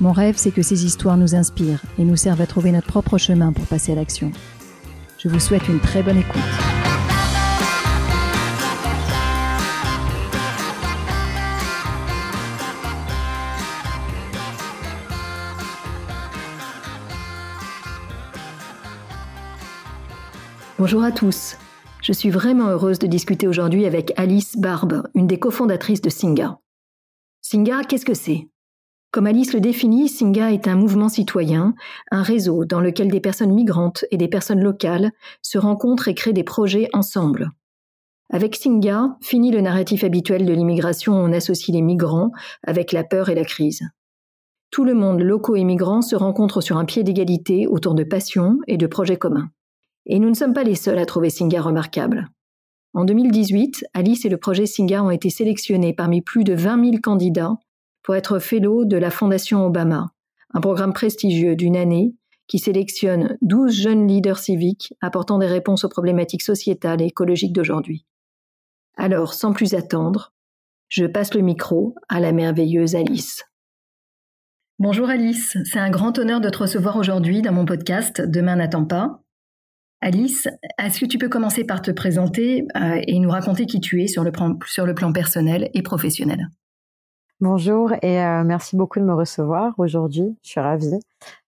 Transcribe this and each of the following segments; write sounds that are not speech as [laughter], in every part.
Mon rêve, c'est que ces histoires nous inspirent et nous servent à trouver notre propre chemin pour passer à l'action. Je vous souhaite une très bonne écoute. Bonjour à tous. Je suis vraiment heureuse de discuter aujourd'hui avec Alice Barbe, une des cofondatrices de Singa. Singa, qu'est-ce que c'est? Comme Alice le définit, Singa est un mouvement citoyen, un réseau dans lequel des personnes migrantes et des personnes locales se rencontrent et créent des projets ensemble. Avec Singa, fini le narratif habituel de l'immigration où on associe les migrants avec la peur et la crise. Tout le monde, locaux et migrants, se rencontre sur un pied d'égalité autour de passions et de projets communs. Et nous ne sommes pas les seuls à trouver Singa remarquable. En 2018, Alice et le projet Singa ont été sélectionnés parmi plus de 20 000 candidats pour être fellow de la Fondation Obama, un programme prestigieux d'une année qui sélectionne 12 jeunes leaders civiques apportant des réponses aux problématiques sociétales et écologiques d'aujourd'hui. Alors, sans plus attendre, je passe le micro à la merveilleuse Alice. Bonjour Alice, c'est un grand honneur de te recevoir aujourd'hui dans mon podcast Demain n'attend pas. Alice, est-ce que tu peux commencer par te présenter euh, et nous raconter qui tu es sur le, plan, sur le plan personnel et professionnel? Bonjour et euh, merci beaucoup de me recevoir aujourd'hui. Je suis ravie.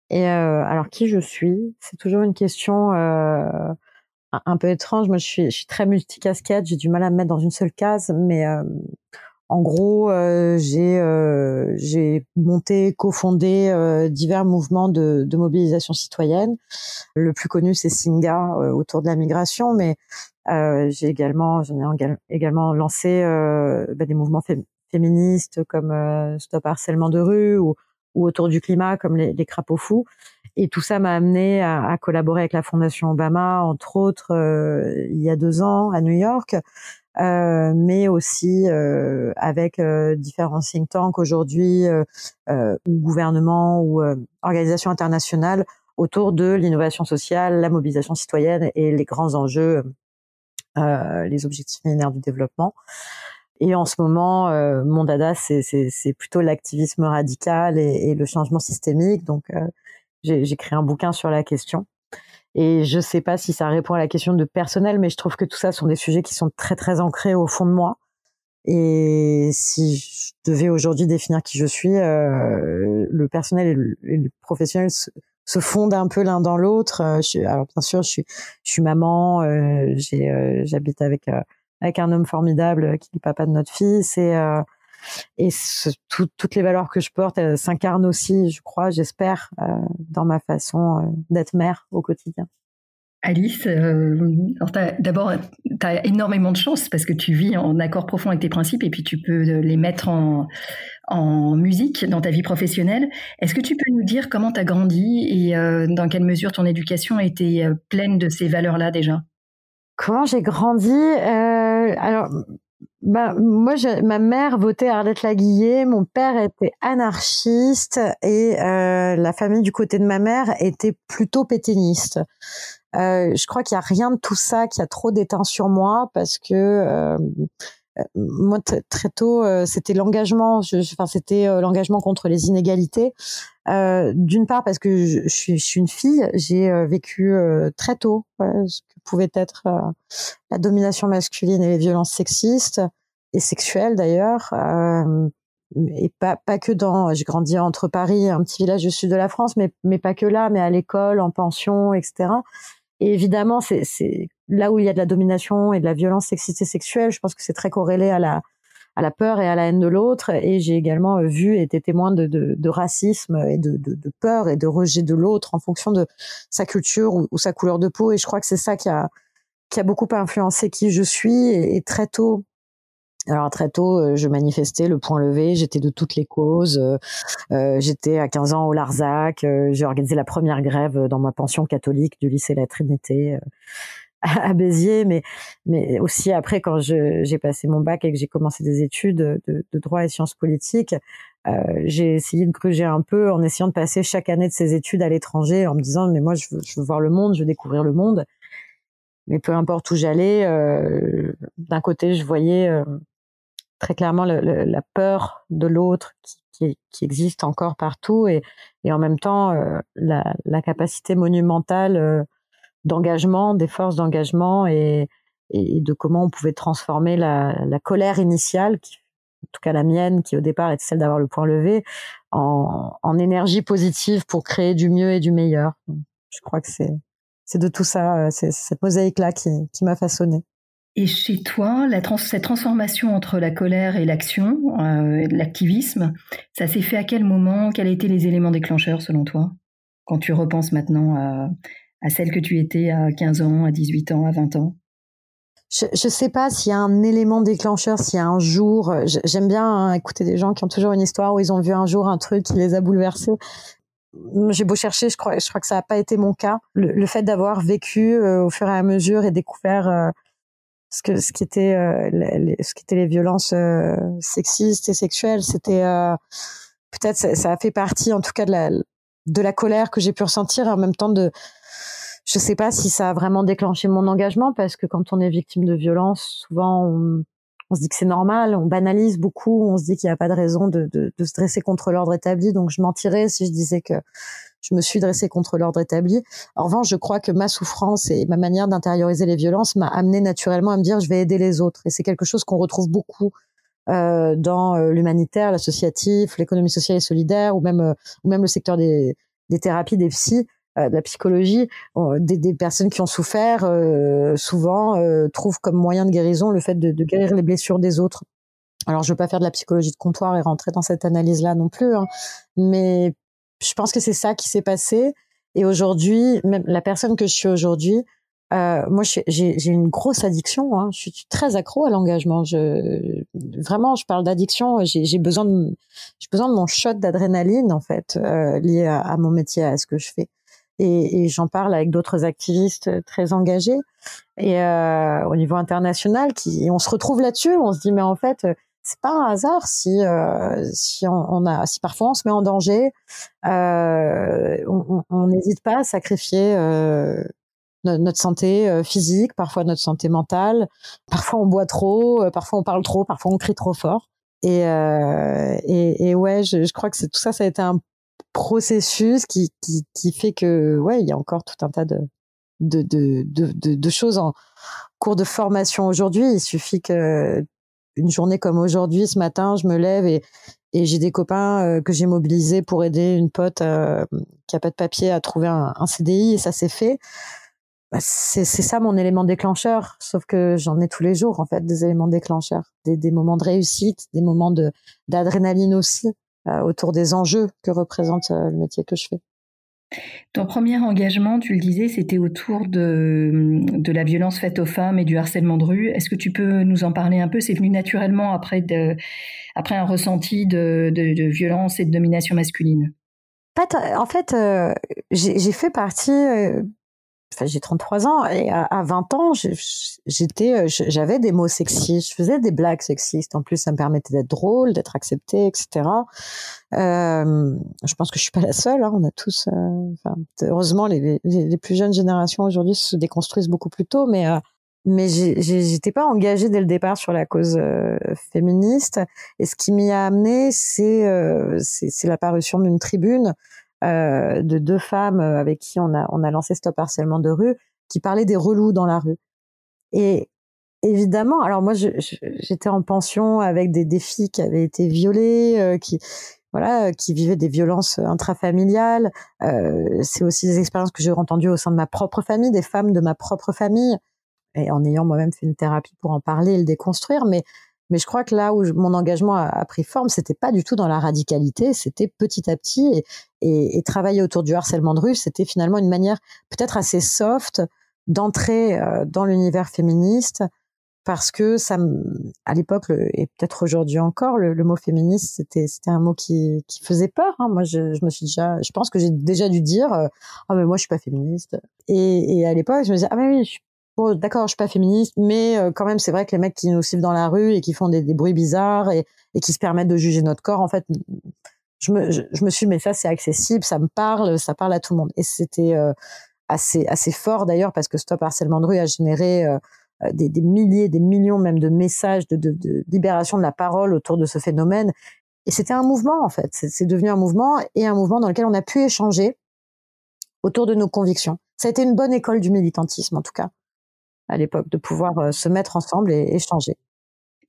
Et euh, alors qui je suis? C'est toujours une question un peu étrange. Moi, je suis, je suis très multicasquette. J'ai du mal à me mettre dans une seule case, mais en gros, euh, j'ai euh, j'ai monté, cofondé euh, divers mouvements de, de, mobilisation citoyenne. Le plus connu, c'est Singa autour de la migration, mais j'ai également j'en ai également lancé bah, des mouvements féministes comme Stop harcèlement de rue ou, ou autour du climat comme les, les crapauds fous. Et tout ça m'a amené à, à, collaborer avec la Fondation Obama, entre autres, il y a deux ans à New York, euh, mais aussi euh, avec euh, différents think tanks aujourd'hui ou gouvernements ou organisations internationales autour de l'innovation sociale, la mobilisation citoyenne et les grands enjeux, les objectifs millénaires du développement. Et en ce moment, mon dada, c'est plutôt l'activisme radical et, et, le changement systémique. Donc, j'ai écrit un bouquin sur la question. Et je sais pas si ça répond à la question de personnel, mais je trouve que tout ça sont des sujets qui sont très très ancrés au fond de moi. Et si je devais aujourd'hui définir qui je suis, euh, le personnel et le, professionnel se, fondent un peu l'un dans l'autre. Euh, alors bien sûr, je suis, je suis maman, euh, euh, j'habite avec avec un homme formidable qui est papa de notre fils et et toutes les valeurs que je porte s'incarnent aussi, je crois, j'espère, euh, dans ma façon euh, d'être mère au quotidien. Alice, euh, d'abord, tu as énormément de chance parce que tu vis en accord profond avec tes principes et puis tu peux les mettre en, musique dans ta vie professionnelle. Est-ce que tu peux nous dire comment tu as grandi et dans quelle mesure ton éducation était pleine de ces valeurs-là déjà? Comment j'ai grandi Alors, bah, moi, ma mère votait Arlette Laguillet, mon père était anarchiste et euh, la famille du côté de ma mère était plutôt pétainiste. Euh, je crois qu'il y a rien de tout ça qui a trop d'éteint sur moi parce que euh, euh moi très tôt euh, c'était l'engagement, enfin c'était euh, l'engagement contre les inégalités. D'une part parce que je, suis, une fille, j'ai vécu très tôt ce que pouvait être la domination masculine et les violences sexistes et sexuelles d'ailleurs. Euh, et pas pas que dans j'ai grandi entre Paris et un petit village du sud de la France mais mais pas que là mais à l'école en pension etc et évidemment c'est là où il y a de la domination et de la violence sexiste et sexuelle. Je pense que c'est très corrélé à la à la peur et à la haine de l'autre. Et j'ai également vu et été témoin de, de, de racisme et de, de, peur et de rejet de l'autre en fonction de sa culture ou, sa couleur de peau. Et je crois que c'est ça qui a qui a beaucoup influencé qui je suis. Et très tôt Alors très tôt, je manifestais le point levé, j'étais de toutes les causes. j'étais à 15 ans au Larzac, j'ai organisé la première grève dans ma pension catholique du lycée La Trinité à Béziers, mais mais aussi après quand j'ai passé mon bac et que j'ai commencé des études de, de, droit et sciences politiques, euh, j'ai essayé de gruger un peu en essayant de passer chaque année de ces études à l'étranger en me disant mais moi je veux, je veux voir le monde, je veux découvrir le monde. Mais peu importe où j'allais, euh, d'un côté je voyais euh, très clairement la peur de l'autre qui, existe encore partout et, en même temps euh, la, capacité monumentale euh, d'engagement, des forces d'engagement et, de comment on pouvait transformer la, colère initiale, qui, en tout cas la mienne, qui au départ était celle d'avoir le point levé, en, énergie positive pour créer du mieux et du meilleur. je crois que c'est de tout ça, euh, c'est cette mosaïque-là qui, qui m'a façonné. Et chez toi, cette transformation entre la colère et l'action, euh, l'activisme, ça s'est fait à quel moment? Quels étaient les éléments déclencheurs selon toi? Quand tu repenses maintenant à, celle que tu étais à 15 ans, à 18 ans, à 20 ans? Je ne sais pas s'il y a un élément déclencheur, s'il y a un jour. J'aime bien hein, écouter des gens qui ont toujours une histoire où ils ont vu un jour un truc qui les a bouleversés. J'ai beau chercher, je crois, je crois que ça n'a pas été mon cas. Le, fait d'avoir vécu euh, au fur et à mesure et découvert euh, ce que ce qui était euh, les, ce qui était les violences sexistes et sexuelles, c'était peut-être ça, ça, a fait partie, en tout cas de la de la colère que j'ai pu ressentir en même temps de je sais pas si ça a vraiment déclenché mon engagement parce que quand on est victime de violence, souvent on, se dit que c'est normal, on banalise beaucoup, on se dit qu'il n'y a pas de raison de, de, de se dresser contre l'ordre établi. Donc je mentirais si je disais que je me suis dressée contre l'ordre établi. En revanche, je crois que ma souffrance et ma manière d'intérioriser les violences m'a amené naturellement à me dire je vais aider les autres. Et c'est quelque chose qu'on retrouve beaucoup euh, dans euh, l'humanitaire, l'associatif, l'économie sociale et solidaire, ou même euh, ou même le secteur des, thérapies, des psys. Euh, de la psychologie, des, personnes qui ont souffert souvent trouvent comme moyen de guérison le fait de, de, guérir les blessures des autres. Alors je veux pas faire de la psychologie de comptoir et rentrer dans cette analyse-là non plus, hein, mais je pense que c'est ça qui s'est passé. Et aujourd'hui, même la personne que je suis aujourd'hui, euh, moi, j'ai une grosse addiction. Hein. Je suis très accro à l'engagement. Je, vraiment, je parle d'addiction. J'ai besoin de, j'ai besoin de mon shot d'adrénaline en fait euh, lié à, à, mon métier, à ce que je fais et, et j'en parle avec d'autres activistes très engagés et euh, au niveau international qui on se retrouve là-dessus on se dit mais en fait c'est pas un hasard si euh, si on, a si parfois on se met en danger euh, on n'hésite pas à sacrifier euh, notre santé physique parfois notre santé mentale parfois on boit trop parfois on parle trop parfois on crie trop fort et, et, ouais, je, je crois que tout ça, ça a été un processus qui, qui, qui fait que ouais, il y a encore tout un tas de, de, de, de choses en cours de formation aujourd'hui. Il suffit que une journée comme aujourd'hui, ce matin, je me lève et, et j'ai des copains euh, que j'ai mobilisés pour aider une pote euh, qui a pas de papier à trouver un, un CDI et ça s'est fait. Bah, c'est ça mon élément déclencheur, sauf que j'en ai tous les jours en fait des éléments déclencheurs, des, des moments de réussite, des moments de d'adrénaline aussi. Euh, autour des enjeux que représente euh, le métier que je fais. Ton premier engagement, tu le disais, c'était autour de, de la violence faite aux femmes et du harcèlement de rue. Est-ce que tu peux nous en parler un peu? C'est venu naturellement après, après un ressenti de, violence et de domination masculine En fait, euh, j'ai fait partie enfin, j'ai 33 ans et à, 20 ans, j'étais, euh, j'avais des mots sexistes, je faisais des blagues sexistes. En plus, ça me permettait d'être drôle, d'être accepté, etc. Euh, je pense que je suis pas la seule. Hein, on a tous, euh, enfin, heureusement, les, plus jeunes générations aujourd'hui se déconstruisent beaucoup plus tôt, mais euh, mais j'étais pas engagée dès le départ sur la cause euh, féministe. Et ce qui m'y a amené, c'est c'est l'apparition d'une tribune euh, de deux femmes euh, avec qui on a, on a lancé Stop harcèlement de rue, qui parlaient des relous dans la rue. Et évidemment, alors moi, j'étais en pension avec des, des filles qui avaient été violées, euh, qui voilà, qui vivaient des violences intrafamiliales. Euh, c'est aussi des expériences que j'ai entendues au sein de ma propre famille, des femmes de ma propre famille, et en ayant moi-même fait une thérapie pour en parler et le déconstruire. Mais mais je crois que là où mon engagement a, pris forme, c'était pas du tout dans la radicalité, c'était petit à petit et, travailler autour du harcèlement de rue, c'était finalement une manière peut-être assez soft d'entrer euh, dans l'univers féministe parce que ça, à l'époque et peut-être aujourd'hui encore, le, mot féministe c'était un mot qui faisait peur. Hein. Moi, je, me suis déjà, je pense que j'ai déjà dû dire, ah oh, mais moi je suis pas féministe. Et, et à l'époque, je me disais ah mais oui, je suis d'accord, je suis pas féministe, mais quand même c'est vrai que les mecs qui nous suivent dans la rue et qui font des, bruits bizarres et, qui se permettent de juger notre corps, en fait, je me, je, me suis mais ça c'est accessible, ça me parle, ça parle à tout le monde. Et c'était assez assez fort d'ailleurs parce que Stop harcèlement de rue a généré euh, des, milliers, des millions même de messages de, de, libération de la parole autour de ce phénomène. Et c'était un mouvement en fait. C'est devenu un mouvement et un mouvement dans lequel on a pu échanger autour de nos convictions. Ça a été une bonne école du militantisme en tout cas à l'époque de pouvoir euh, se mettre ensemble et échanger.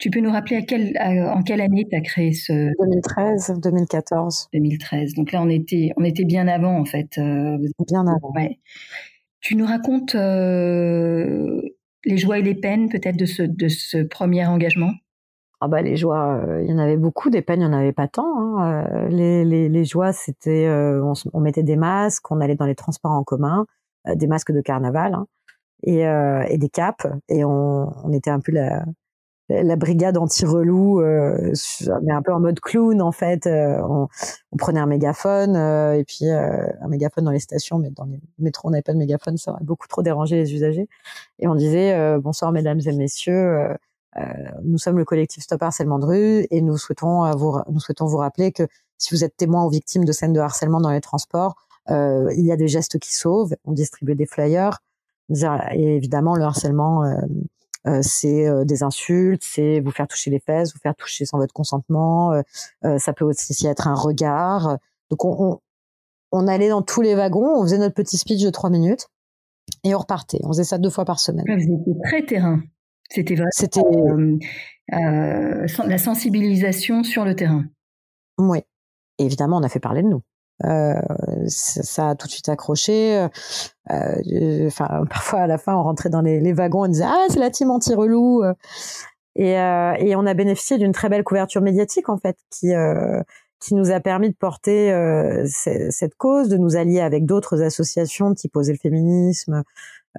Tu peux nous rappeler à quelle, en quelle année tu as créé ce 2013, 2014. 2013. Donc là, on était, on était bien avant en fait. Euh, bien avant. Ouais. Tu nous racontes euh, les joies et les peines peut-être de ce, de ce premier engagement? Ah bah les joies, euh, il y en avait beaucoup, des peines, il n'y en avait pas tant. Hein. Les, les, les, joies, c'était, on, on, mettait des masques, on allait dans les transports en commun, des masques de carnaval hein, et, et, des capes, et on, on, était un peu la, la brigade anti-relou, euh, mais un peu en mode clown en fait. Euh, on, on, prenait un mégaphone euh, et puis un mégaphone dans les stations, mais dans les métros on n'avait pas de mégaphone, ça aurait beaucoup trop dérangé les usagers. Et on disait bonsoir mesdames et messieurs, nous sommes le collectif Stop Harcèlement de rue et nous souhaitons vous nous souhaitons vous rappeler que si vous êtes témoin ou victime de scènes de harcèlement dans les transports, il y a des gestes qui sauvent. On distribuait des flyers. Et évidemment, le harcèlement euh, c'est euh, des insultes, c'est vous faire toucher les fesses, vous faire toucher sans votre consentement. Euh, ça peut aussi être un regard. Donc on, on, on, allait dans tous les wagons, on faisait notre petit speech de trois minutes et on repartait. On faisait ça deux fois par semaine. C'était très terrain. C'était vrai. C'était euh, la sensibilisation sur le terrain. Oui. évidemment, on a fait parler de nous. Euh, ça, a tout de suite accroché. Euh, euh, enfin, [laughs] parfois à la fin, on rentrait dans les, les wagons, on disait ah c'est la team anti-relou. Et, et, on a bénéficié d'une très belle couverture médiatique en fait, qui qui nous a permis de porter cette cause, de nous allier avec d'autres associations type Oser le féminisme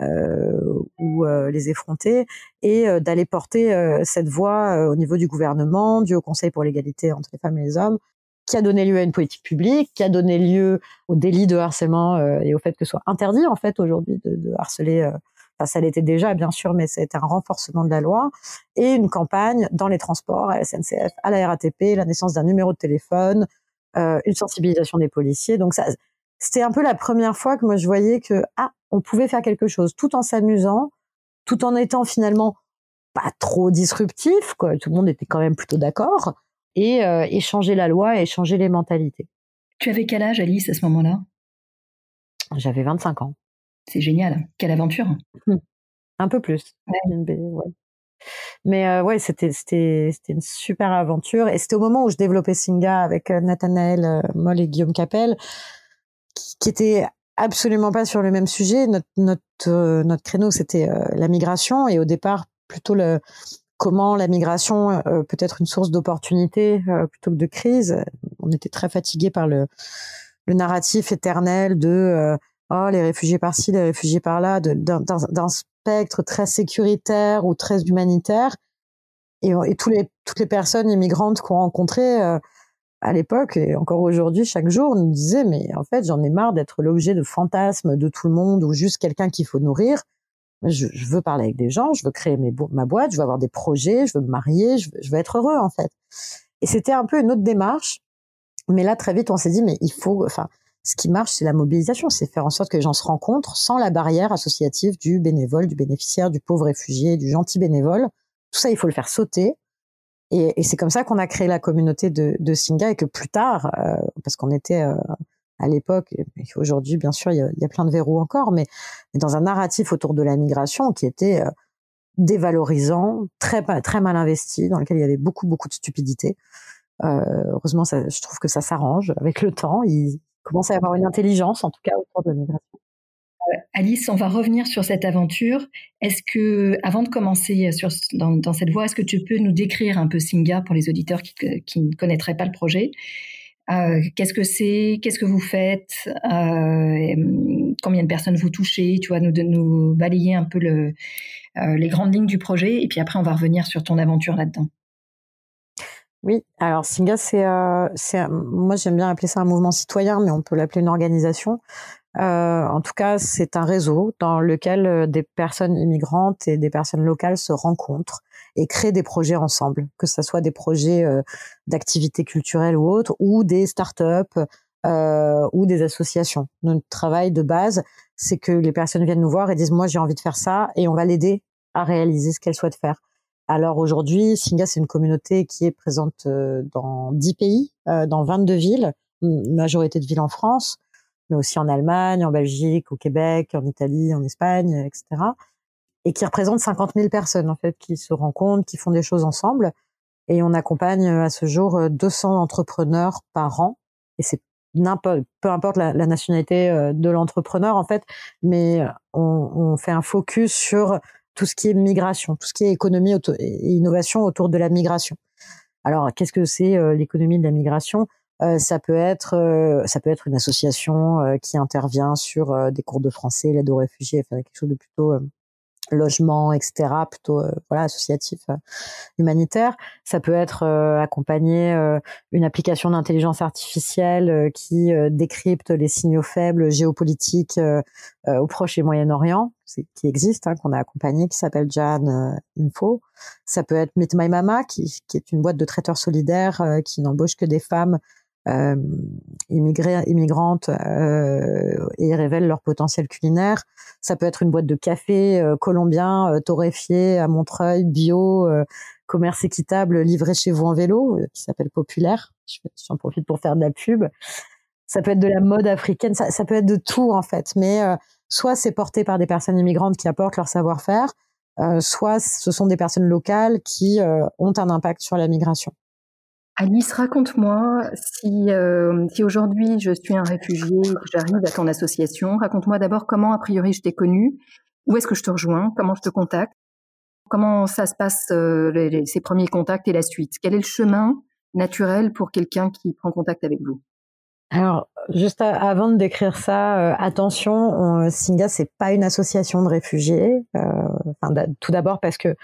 euh, ou les effronter, et d'aller porter cette voix au niveau du gouvernement, du Haut Conseil pour l'égalité entre les femmes et les hommes, qui a donné lieu à une politique publique, qui a donné lieu au délit de harcèlement euh, et au fait que ce soit interdit en fait aujourd'hui de, de, harceler. Euh, enfin, ça l'était déjà bien sûr, mais c'était un renforcement de la loi et une campagne dans les transports, à la SNCF, à la RATP, la naissance d'un numéro de téléphone, euh, une sensibilisation des policiers. Donc ça, c'était un peu la première fois que moi je voyais que ah, on pouvait faire quelque chose tout en s'amusant, tout en étant finalement pas trop disruptif, quoi. Tout le monde était quand même plutôt d'accord et euh, échanger la loi et échanger les mentalités. Tu avais quel âge, Alice, à ce moment-là? J'avais 25 ans. C'est génial. Quelle aventure hum. Un peu plus. Mais euh, ouais, c'était c'était c'était une super aventure et c'était au moment où je développais Singa avec euh, Nathanaël euh, Moll et Guillaume Capel, qui, qui étaient absolument pas sur le même sujet. Notre notre notre créneau c'était la migration et au départ plutôt le comment la migration euh, peut être une source d'opportunité euh, plutôt que de crise. On était très fatigué par le, le narratif éternel de euh, oh les réfugiés par-ci, les réfugiés par-là, d'un spectre très sécuritaire ou très humanitaire. Et, et les, toutes les personnes immigrantes qu'on rencontrait à l'époque et encore aujourd'hui, chaque jour, nous disaient mais en fait j'en ai marre d'être l'objet de fantasmes de tout le monde ou juste quelqu'un qu'il faut nourrir je, veux parler avec des gens, je veux créer ma boîte, je veux avoir des projets, je veux me marier, je veux, être heureux en fait. Et c'était un peu une autre démarche. Mais là, très vite, on s'est dit, mais il faut, enfin, ce qui marche, c'est la mobilisation, c'est faire en sorte que les gens se rencontrent sans la barrière associative du bénévole, du bénéficiaire, du pauvre réfugié, du gentil bénévole. Tout ça, il faut le faire sauter. Et, c'est comme ça qu'on a créé la communauté de, de Singa et que plus tard, euh, parce qu'on était euh, à l'époque, et aujourd'hui, bien sûr, il y, a, plein de verrous encore, mais, dans un narratif autour de la migration qui était euh, dévalorisant, très très mal investi, dans lequel il y avait beaucoup beaucoup de stupidité. Euh, heureusement, je trouve que ça s'arrange avec le temps. Il commence à y avoir une intelligence, en tout cas, autour de la migration. Euh, Alice, on va revenir sur cette aventure. Est-ce que, avant de commencer dans, cette voie, est-ce que tu peux nous décrire un peu Singa pour les auditeurs qui ne connaîtraient pas le projet? Qu'est-ce que c'est? Qu'est-ce que vous faites? Combien de personnes vous touchez? Tu vois, nous, balayer un peu le, les grandes lignes du projet, et puis après, on va revenir sur ton aventure là-dedans. Oui, alors Singa, c'est, moi j'aime bien appeler ça un mouvement citoyen, mais on peut l'appeler une organisation. Euh, en tout cas, c'est un réseau dans lequel euh, des personnes immigrantes et des personnes locales se rencontrent et créent des projets ensemble, que ce soit des projets euh, d'activités culturelles ou autres, ou des startups euh, ou des associations. Notre travail de base, c'est que les personnes viennent nous voir et disent moi j'ai envie de faire ça et on va l'aider à réaliser ce qu'elle souhaite faire. Alors aujourd'hui, Singa, c'est une communauté qui est présente dans 10 pays, dans 22 villes, majorité de villes en France mais aussi en Allemagne, en Belgique, au Québec, en Italie, en Espagne, etc. Et qui représente 50 000 personnes en fait qui se rencontrent, qui font des choses ensemble. Et on accompagne à ce jour 200 entrepreneurs par an. Et c'est peu importe la, nationalité euh, de l'entrepreneur en fait, mais on, on, fait un focus sur tout ce qui est migration, tout ce qui est économie et innovation autour de la migration. Alors, qu'est-ce que c'est euh, l'économie de la migration? Euh, ça peut être euh, ça peut être une association euh, qui intervient sur des cours de français, l'aide aux réfugiés, enfin quelque chose de plutôt logement, etc., plutôt voilà associatif humanitaire. Ça peut être accompagner une application d'intelligence artificielle qui décrypte les signaux faibles géopolitiques au Proche et Moyen-Orient, qui existe, hein, qu'on a accompagné, qui s'appelle Jan Info. Ça peut être Meet My Mama, qui, qui est une boîte de traiteurs solidaires qui n'embauche que des femmes euh, immigrés, immigrantes euh, et révèlent leur potentiel culinaire. Ça peut être une boîte de café euh, colombien torréfié à Montreuil, bio, commerce équitable livré chez vous en vélo, qui s'appelle Populaire. J'en profite pour faire de la pub. Ça peut être de la mode africaine, ça, ça peut être de tout en fait. Mais soit c'est porté par des personnes immigrantes qui apportent leur savoir-faire, soit ce sont des personnes locales qui ont un impact sur la migration. Alice, raconte-moi si, euh, si aujourd'hui je suis un réfugié que j'arrive à ton association, raconte-moi d'abord comment a priori je t'ai connu, où est-ce que je te rejoins, comment je te contacte, comment ça se passe euh, ces premiers contacts et la suite? Quel est le chemin naturel pour quelqu'un qui prend contact avec vous? Alors, juste avant de décrire ça, euh, attention, on, Singa c'est pas une association de réfugiés. Euh, tout d'abord parce que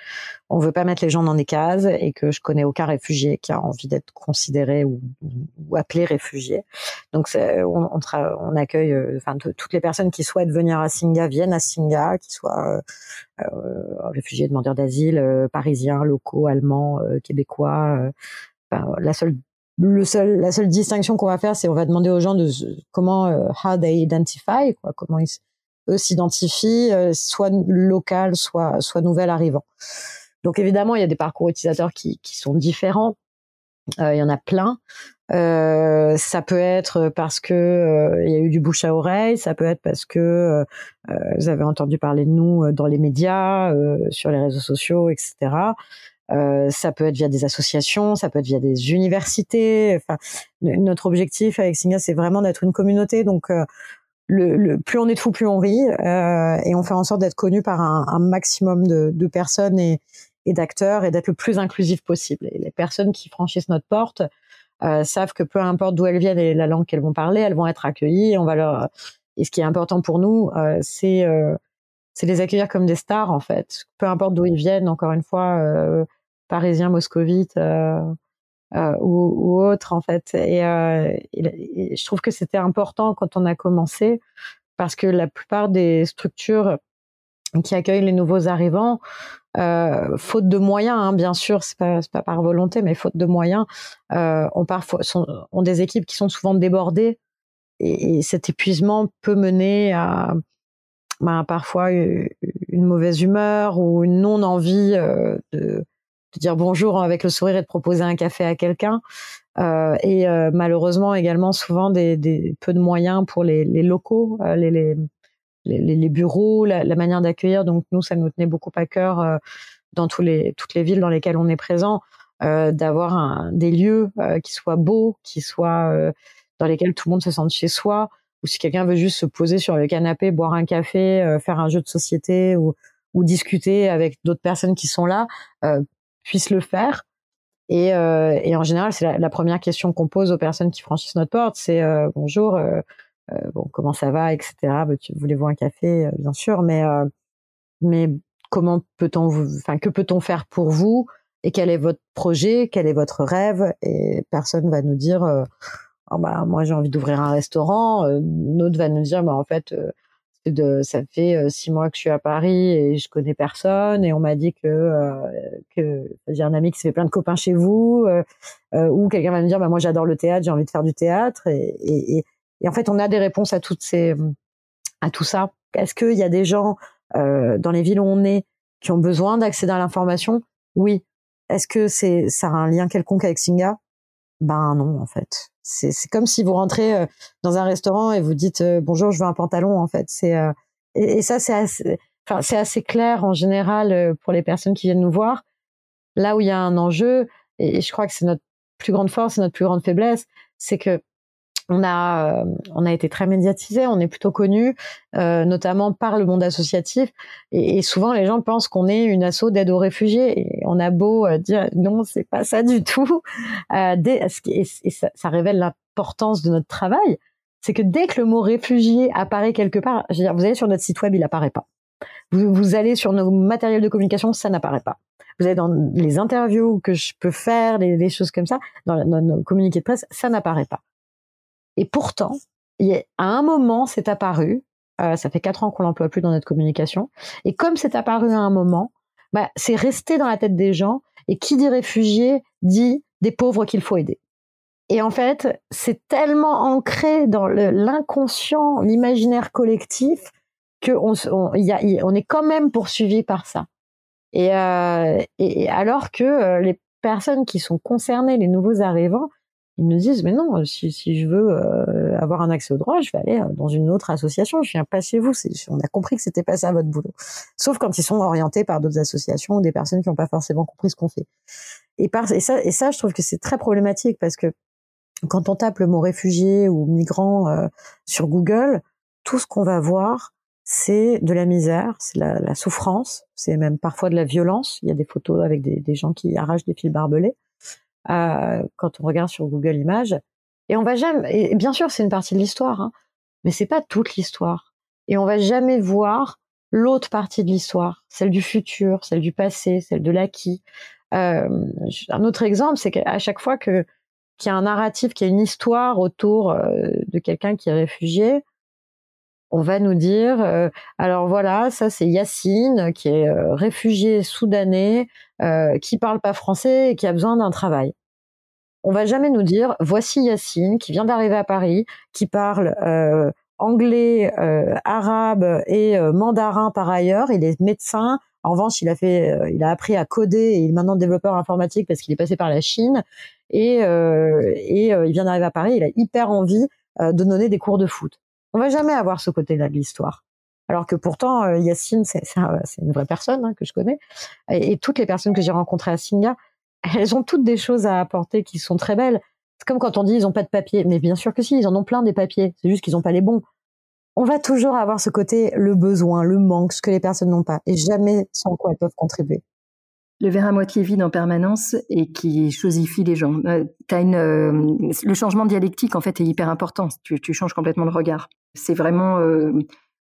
on veut pas mettre les gens dans des cases et que je connais aucun réfugié qui a envie d'être considéré ou, ou, appelé réfugié. Donc, on, on, on, accueille, euh, toutes les personnes qui souhaitent venir à Singa viennent à Singa, qui soient réfugiés, demandeurs d'asile, parisiens, locaux, allemands, québécois. la seule le seul, la seule distinction qu'on va faire, c'est on va demander aux gens de comment euh, how they identify, quoi, comment ils eux s'identifient, euh, soit local, soit soit nouvel arrivant. Donc évidemment, il y a des parcours utilisateurs qui, qui sont différents. Euh, il y en a plein. Euh, ça peut être parce que il y a eu du bouche à oreille, ça peut être parce que vous avez entendu parler de nous dans les médias, sur les réseaux sociaux, etc. Euh, ça peut être via des associations, ça peut être via des universités. Enfin, notre objectif avec Singa, c'est vraiment d'être une communauté. Donc, euh, le, le, plus on est de fous, plus on rit, euh, et on fait en sorte d'être connu par un, un maximum de, de, personnes et, et d'acteurs, et d'être le plus inclusif possible. Et les personnes qui franchissent notre porte euh, savent que peu importe d'où elles viennent et la langue qu'elles vont parler, elles vont être accueillies. On va leur et ce qui est important pour nous, c'est c'est les accueillir comme des stars en fait. Peu importe d'où ils viennent, encore une fois, euh, parisiens, moscovites euh, euh, ou, autres en fait. Et, euh, je trouve que c'était important quand on a commencé parce que la plupart des structures qui accueillent les nouveaux arrivants, faute de moyens, hein, bien sûr, c'est pas, pas par volonté, mais faute de moyens, ont parfois ont des équipes qui sont souvent débordées et, et cet épuisement peut mener à ben, parfois une mauvaise humeur ou une non envie de de dire bonjour avec le sourire et de proposer un café à quelqu'un. Euh, et euh, malheureusement également souvent des, des, peu de moyens pour les, les locaux, euh, les, les, les, bureaux, la, la manière d'accueillir. Donc nous, ça nous tenait beaucoup à cœur euh, dans tous les, toutes les villes dans lesquelles on est présent, euh, d'avoir des lieux qui soient beaux, qui soient dans lesquels tout le monde se sente chez soi. Ou si quelqu'un veut juste se poser sur le canapé, boire un café, faire un jeu de société ou, ou discuter avec d'autres personnes qui sont là, puisse le faire. Et, euh, et en général, c'est la, première question qu'on pose aux personnes qui franchissent notre porte, c'est euh, bonjour, euh, comment ça va, etc. Voulez-vous un café, bien sûr, mais mais comment peut-on, enfin que peut-on faire pour vous et quel est votre projet, quel est votre rêve? Et personne va nous dire oh, bah moi j'ai envie d'ouvrir un restaurant. Une autre va nous dire bah en fait ça fait euh, six mois que je suis à Paris et je connais personne et on m'a dit que euh, que j'ai un ami qui se fait plein de copains chez vous euh, ou quelqu'un va me dire bah moi j'adore le théâtre j'ai envie de faire du théâtre et, et, et, en fait on a des réponses à toutes ces à tout ça. Est-ce qu'il y a des gens dans les villes où on est qui ont besoin d'accéder à l'information? Oui. Est-ce que c'est ça a un lien quelconque avec Singa? Ben non en fait c'est comme si vous rentrez euh, dans un restaurant et vous dites euh, bonjour, je veux un pantalon. En fait, c'est euh, et, ça c'est assez, enfin c'est assez clair en général pour les personnes qui viennent nous voir. Là où il y a un enjeu, et je crois que c'est notre plus grande force, et notre plus grande faiblesse, c'est que on a, euh, on a été très médiatisé, on est plutôt connu, euh, notamment par le monde associatif. Et, souvent, les gens pensent qu'on est une asso d'aide aux réfugiés. Et on a beau euh, dire non, c'est pas ça du tout. [laughs] et, ça, ça, révèle l'importance de notre travail. C'est que dès que le mot réfugié apparaît quelque part, je veux dire, vous allez sur notre site web, il apparaît pas. Vous, vous allez sur nos matériels de communication, ça n'apparaît pas. Vous allez dans les interviews que je peux faire, des, choses comme ça, dans nos communiqués de presse, ça n'apparaît pas. Et pourtant, à un moment, c'est apparu. Euh, ça fait quatre ans qu'on l'emploie plus dans notre communication. Et comme c'est apparu à un moment, bah, c'est resté dans la tête des gens. Et qui dit réfugié dit des pauvres qu'il faut aider. Et en fait, c'est tellement ancré dans l'inconscient, l'imaginaire collectif, qu'on on, on, est quand même poursuivi par ça. Et, euh, et alors que euh, les personnes qui sont concernées, les nouveaux arrivants, ils nous disent mais non si, si je veux euh, avoir un accès au droit je vais aller euh, dans une autre association je viens pas chez vous on a compris que c'était pas ça votre boulot sauf quand ils sont orientés par d'autres associations ou des personnes qui n'ont pas forcément compris ce qu'on fait et, par, et ça et ça je trouve que c'est très problématique parce que quand on tape le mot réfugié ou migrant euh, sur Google tout ce qu'on va voir c'est de la misère, c'est la, la, souffrance, c'est même parfois de la violence. Il y a des photos avec des, des gens qui arrachent des fils barbelés. Quand on regarde sur Google Images. Et on va jamais, et bien sûr, c'est une partie de l'histoire, hein, mais c'est pas toute l'histoire. Et on va jamais voir l'autre partie de l'histoire, celle du futur, celle du passé, celle de l'acquis. Euh, un autre exemple, c'est qu'à chaque fois que qu'il y a un narratif, qu'il y a une histoire autour euh, de quelqu'un qui est réfugié, on va nous dire, euh, alors voilà, ça c'est Yacine qui est réfugié soudanais, qui parle pas français et qui a besoin d'un travail. On va jamais nous dire, voici Yacine qui vient d'arriver à Paris, qui parle euh, anglais, arabe et mandarin par ailleurs. Il est médecin. En revanche, il a fait, il a appris à coder et il est maintenant développeur informatique parce qu'il est passé par la Chine. Et, et il vient d'arriver à Paris. Il a hyper envie de donner des cours de foot. On va jamais avoir ce côté-là de l'histoire. Alors que pourtant, euh, Yacine, c'est une vraie personne hein, que je connais. Et, toutes les personnes que j'ai rencontrées à Singa, elles ont toutes des choses à apporter qui sont très belles. C'est comme quand on dit ils ont pas de papier. Mais bien sûr que si, ils en ont plein des papiers. C'est juste qu'ils n'ont pas les bons. On va toujours avoir ce côté, le besoin, le manque, ce que les personnes n'ont pas. Et jamais sans quoi elles peuvent contribuer le verre à moitié vide en permanence et qui chosifie les gens. Euh, euh, le changement dialectique en fait est hyper important. Tu, changes complètement le regard. C'est vraiment euh,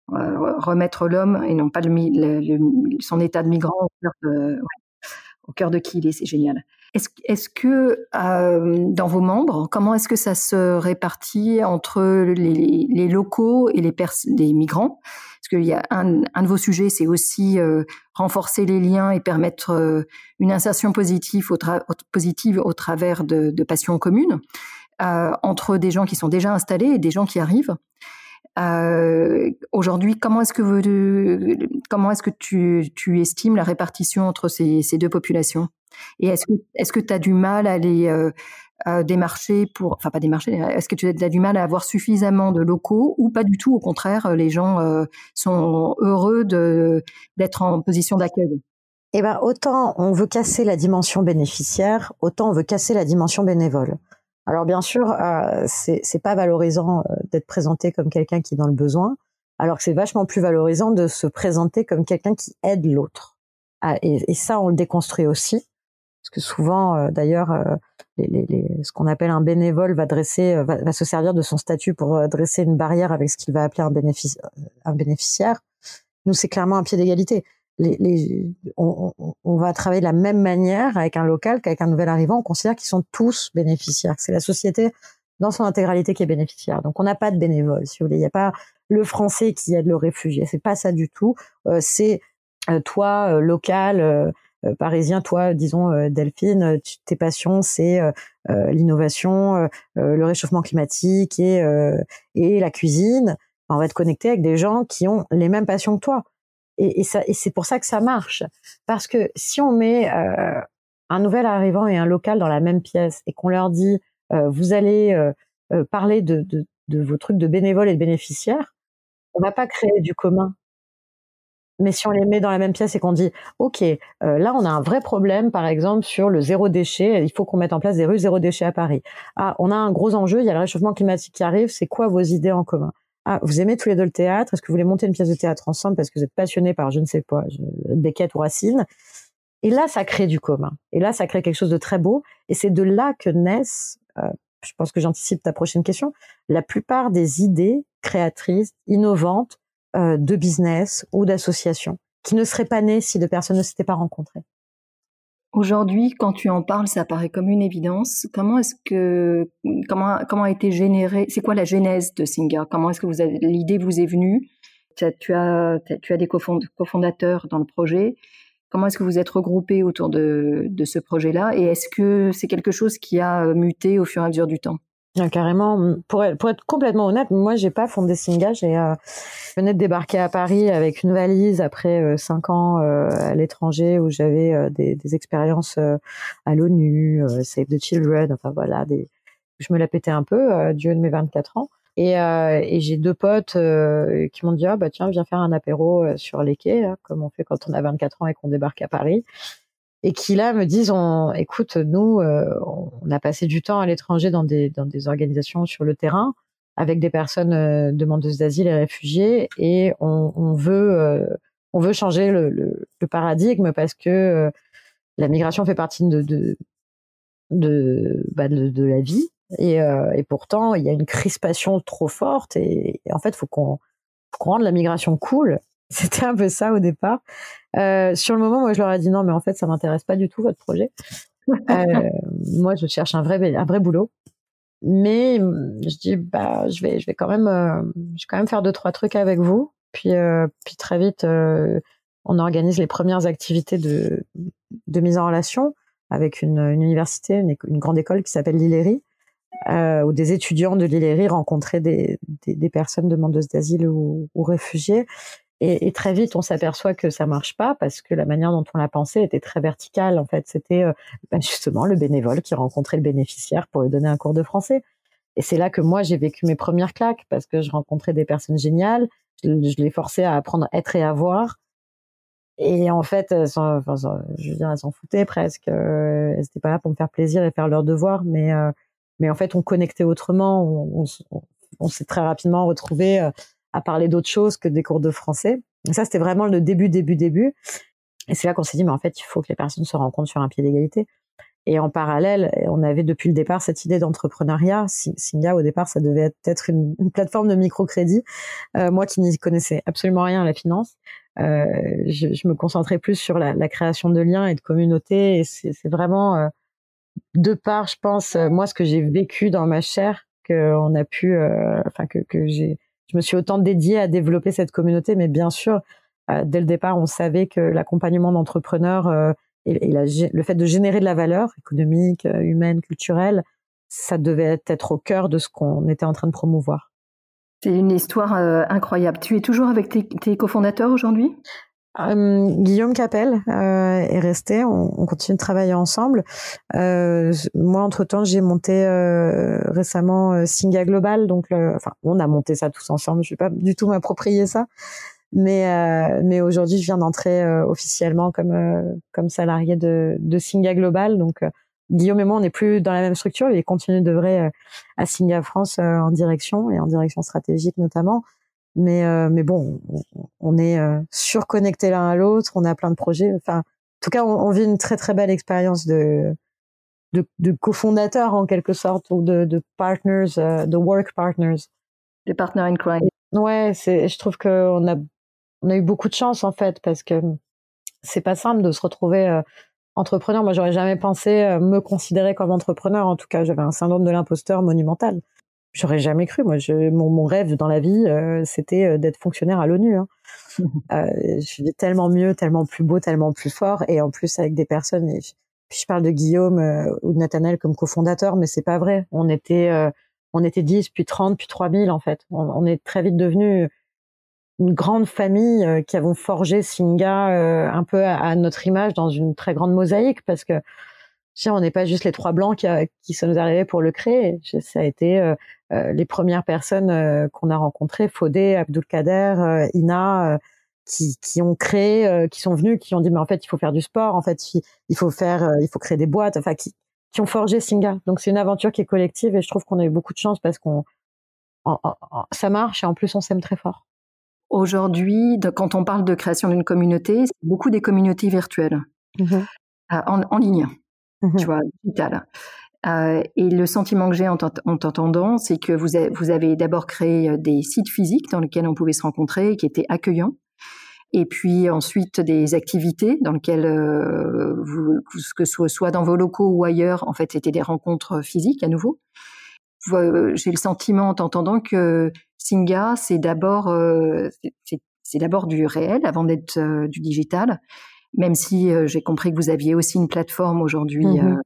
remettre l'homme et non pas son état de migrant cœur de, au cœur de qui il est. C'est génial. Est-ce que dans vos membres, comment est-ce que ça se répartit entre les, locaux et les, migrants? Parce qu'il y a un, de vos sujets, c'est aussi euh, renforcer les liens et permettre euh, une insertion positive au, travers de, passions communes euh, entre des gens qui sont déjà installés et des gens qui arrivent. Aujourd'hui, comment est-ce que comment est-ce que tu, estimes la répartition entre ces, deux populations? Et est-ce que est-ce que tu as du mal à les démarcher pour, enfin pas démarcher, est-ce que tu as du mal à avoir suffisamment de locaux ou pas du tout Au contraire, les gens euh, sont heureux d'être en position d'accueil? Eh ben autant on veut casser la dimension bénéficiaire, autant on veut casser la dimension bénévole. Alors bien sûr, euh, c'est pas valorisant euh, d'être présenté comme quelqu'un qui est dans le besoin, alors que c'est vachement plus valorisant de se présenter comme quelqu'un qui aide l'autre. Ah, et, et, ça, on le déconstruit aussi parce que souvent, d'ailleurs, les, les, ce qu'on appelle un bénévole va dresser, va, va, se servir de son statut pour dresser une barrière avec ce qu'il va appeler un bénéficiaire. Nous, c'est clairement un pied d'égalité. Les, les, on, on, va travailler de la même manière avec un local qu'avec un nouvel arrivant. On considère qu'ils sont tous bénéficiaires. C'est la société dans son intégralité qui est bénéficiaire. Donc on n'a pas de bénévole, si vous voulez. Il n'y a pas le français qui aide le réfugié. C'est pas ça du tout. Euh, c'est euh, toi euh, local parisien, toi disons Delphine, tes passions c'est l'innovation, le réchauffement climatique et et la cuisine. On va te connecter avec des gens qui ont les mêmes passions que toi. Et, c'est pour ça que ça marche. Parce que si on met un nouvel arrivant et un local dans la même pièce et qu'on leur dit euh, vous allez euh, euh, parler de, de, de, vos trucs de bénévoles et de bénéficiaires, on va pas créer du commun. Mais si on les met dans la même pièce et qu'on dit, OK, là, on a un vrai problème, par exemple, sur le zéro déchet, il faut qu'on mette en place des rues zéro déchet à Paris. Ah, on a un gros enjeu, il y a le réchauffement climatique qui arrive, c'est quoi vos idées en commun? Ah, vous aimez tous les deux le théâtre? Est-ce que vous voulez monter une pièce de théâtre ensemble parce que vous êtes passionné par je ne sais pas, Beckett ou Racine? Et là, ça crée du commun. Et là, ça crée quelque chose de très beau. Et c'est de là que naissent euh, je pense que j'anticipe ta prochaine question, la plupart des idées créatrices, innovantes euh, de business ou d'associations qui ne seraient pas nées si deux personnes ne s'étaient pas rencontrées. Aujourd'hui, quand tu en parles, ça paraît comme une évidence. Comment est-ce que comment comment a été généré C'est quoi la genèse de Singer? Comment est-ce que vous l'idée vous est venue? Tu as, tu as, des cofondateurs dans le projet. Comment est-ce que vous êtes regroupés autour de, de ce projet-là? Et est-ce que c'est quelque chose qui a muté au fur et à mesure du temps? Ah, carrément. Pour être, pour être complètement honnête, moi, j'ai pas fondé Singa. J'ai euh, venais de débarquer à Paris avec une valise après euh, cinq ans euh, à l'étranger où j'avais des, des, expériences à l'ONU, Save the Children. Enfin voilà, des, je me la pétais un peu du haut de mes 24 ans. Et, euh, et j'ai deux potes euh, qui m'ont dit ah bah tiens viens faire un apéro euh, sur les quais hein, comme on fait quand on a 24 ans et qu'on débarque à Paris et qui là me disent on écoute nous on a passé du temps à l'étranger dans des dans des organisations sur le terrain avec des personnes demandeuses d'asile et réfugiés et on, on veut on veut changer le, le, le, paradigme parce que la migration fait partie de de de, bah de, de la vie et, euh, et, pourtant, il y a une crispation trop forte. Et, en fait, faut qu'on qu rende la migration cool. [laughs] C'était un peu ça au départ. Euh, sur le moment, moi, je leur ai dit non, mais en fait, ça m'intéresse pas du tout votre projet. [laughs] euh, moi, je cherche un vrai, un vrai boulot. Mais je dis, bah, je vais, je vais quand même, euh, je vais quand même faire deux trois trucs avec vous. Puis, puis très vite, on organise les premières activités de, de mise en relation avec une, une université, une, une, grande école qui s'appelle l'Ilérie, où des étudiants de l'Ilérie rencontraient des, des, des, personnes demandeuses d'asile ou, ou, réfugiés. Et, et, très vite, on s'aperçoit que ça marche pas parce que la manière dont on l'a pensé était très verticale. En fait, c'était [laughs] ben justement le bénévole qui rencontrait le bénéficiaire pour lui donner un cours de français. Et c'est là que moi, j'ai vécu mes premières claques parce que je rencontrais des personnes géniales. Je, je les forçais à apprendre être et à voir. Et en fait, enfin, je veux dire, elles s'en foutaient presque. Euh, elles n'étaient pas là pour me faire plaisir et faire leur devoir, mais euh, mais en fait, on connectait autrement. On, on, s'est très rapidement retrouvé euh, à parler d'autre chose que des cours de français. Ça, c'était vraiment le début, début, début. Et c'est là qu'on s'est dit, mais en fait, il faut que les personnes se rencontrent sur un pied d'égalité. Et en parallèle, on avait depuis le départ cette idée d'entrepreneuriat. Singa, au départ, ça devait être une, plateforme de microcrédit. Euh, moi qui n'y connaissais absolument rien à la finance, euh, je, me concentrais plus sur la, création de liens et de communautés. Et c'est vraiment euh, de part, je pense, moi, ce que j'ai vécu dans ma chair, qu'on a pu, enfin que, que j'ai, je me suis autant dédiée à développer cette communauté, mais bien sûr, euh, dès le départ, on savait que l'accompagnement d'entrepreneurs et, et le fait de générer de la valeur économique, humaine, culturelle, ça devait être au cœur de ce qu'on était en train de promouvoir. C'est une histoire incroyable. Tu es toujours avec tes cofondateurs aujourd'hui? Euh, Guillaume Capel euh, est resté. On, on, continue de travailler ensemble. Euh, moi, entre temps, j'ai monté euh, récemment euh, Singa Global. Donc, le, enfin, on a monté ça tous ensemble. Je vais pas du tout m'approprier ça, mais mais aujourd'hui, je viens d'entrer officiellement comme comme salarié de de Singa Global. Donc Guillaume et moi, on n'est plus dans la même structure. Il continue de vrai à Singa France en direction et en direction stratégique notamment. Mais, euh, mais bon, on, est euh, surconnectés l'un à l'autre, on a plein de projets. Enfin, tout cas, on, vit une très très belle expérience de, de, de cofondateur en quelque sorte ou de, de partners, de work partners. De partners in crime. Ouais, c'est, je trouve qu'on a, on a eu beaucoup de chance en fait parce que c'est pas simple de se retrouver entrepreneur. Moi, j'aurais jamais pensé me considérer comme entrepreneur. En tout cas, j'avais un syndrome de l'imposteur monumental. J'aurais jamais cru. Moi, je, mon, mon, rêve dans la vie, c'était d'être fonctionnaire à l'ONU. Hein. [laughs] euh, je vis tellement mieux, tellement plus beau, tellement plus fort, et en plus avec des personnes. puis je parle de Guillaume ou de Nathanaël comme cofondateur, mais c'est pas vrai. On était, on était 10, puis 30, puis 3000 en fait. On, on est très vite devenu une grande famille euh, qui avons forgé Singa euh, un peu à, notre image dans une très grande mosaïque parce que on n'est pas juste les trois blancs qui, qui sont arrivés pour le créer. Ça a été euh, les premières personnes qu'on a rencontrées, Fodé, Abdulkader, Ina, qui, qui ont créé, qui sont venus, qui ont dit mais en fait il faut faire du sport, en fait il faut faire, il faut créer des boîtes, enfin qui, qui ont forgé Singa. Donc c'est une aventure qui est collective et je trouve qu'on a eu beaucoup de chance parce qu'on ça marche et en plus on s'aime très fort. Aujourd'hui, quand on parle de création d'une communauté, c'est beaucoup des communautés virtuelles, mmh euh, en, ligne, mmh tu vois, digitales. Euh, et le sentiment que j'ai en t'entendant, c'est que vous, vous avez d'abord créé des sites physiques dans lesquels on pouvait se rencontrer, qui étaient accueillants, et puis ensuite des activités dans lesquelles, vous, que ce soit dans vos locaux ou ailleurs, en fait, c'était des rencontres physiques à nouveau. J'ai le sentiment en t'entendant que Singa, c'est d'abord euh, c'est d'abord du réel avant d'être du digital. Même si euh, j'ai compris que vous aviez aussi une plateforme aujourd'hui. Mmh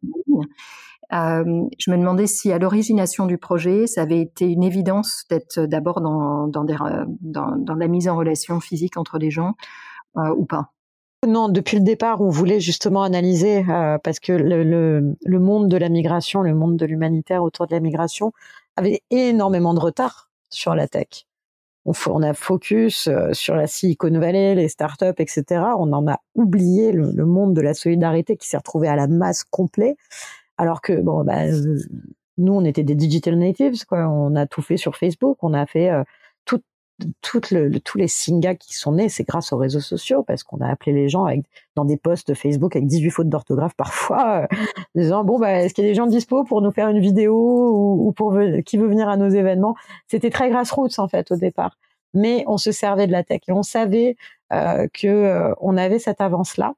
je me demandais si à l'origination du projet, ça avait été une évidence d'être d'abord dans, dans, dans, la mise en relation physique entre les gens ou pas? Non, depuis le départ, on voulait justement analyser parce que le, le, le, monde de la migration, le monde de l'humanitaire autour de la migration avait énormément de retard sur la tech. On, on a focus euh, sur la Silicon Valley, les startups, etc. On en a oublié le, monde de la solidarité qui s'est retrouvé à la masse complet. Alors que bon, bah, euh, nous, on était des digital natives, quoi. On a tout fait sur Facebook, on a fait euh, tout, le, tous les Singa qui sont nés, c'est grâce aux réseaux sociaux, parce qu'on a appelé les gens avec, dans des posts Facebook avec 18 fautes d'orthographe parfois, euh, disant bon bah est-ce qu'il y a des gens dispo pour nous faire une vidéo ou, ou pour qui veut venir à nos événements? C'était très grassroots en fait au départ, mais on se servait de la tech et on savait euh, que euh, on avait cette avance là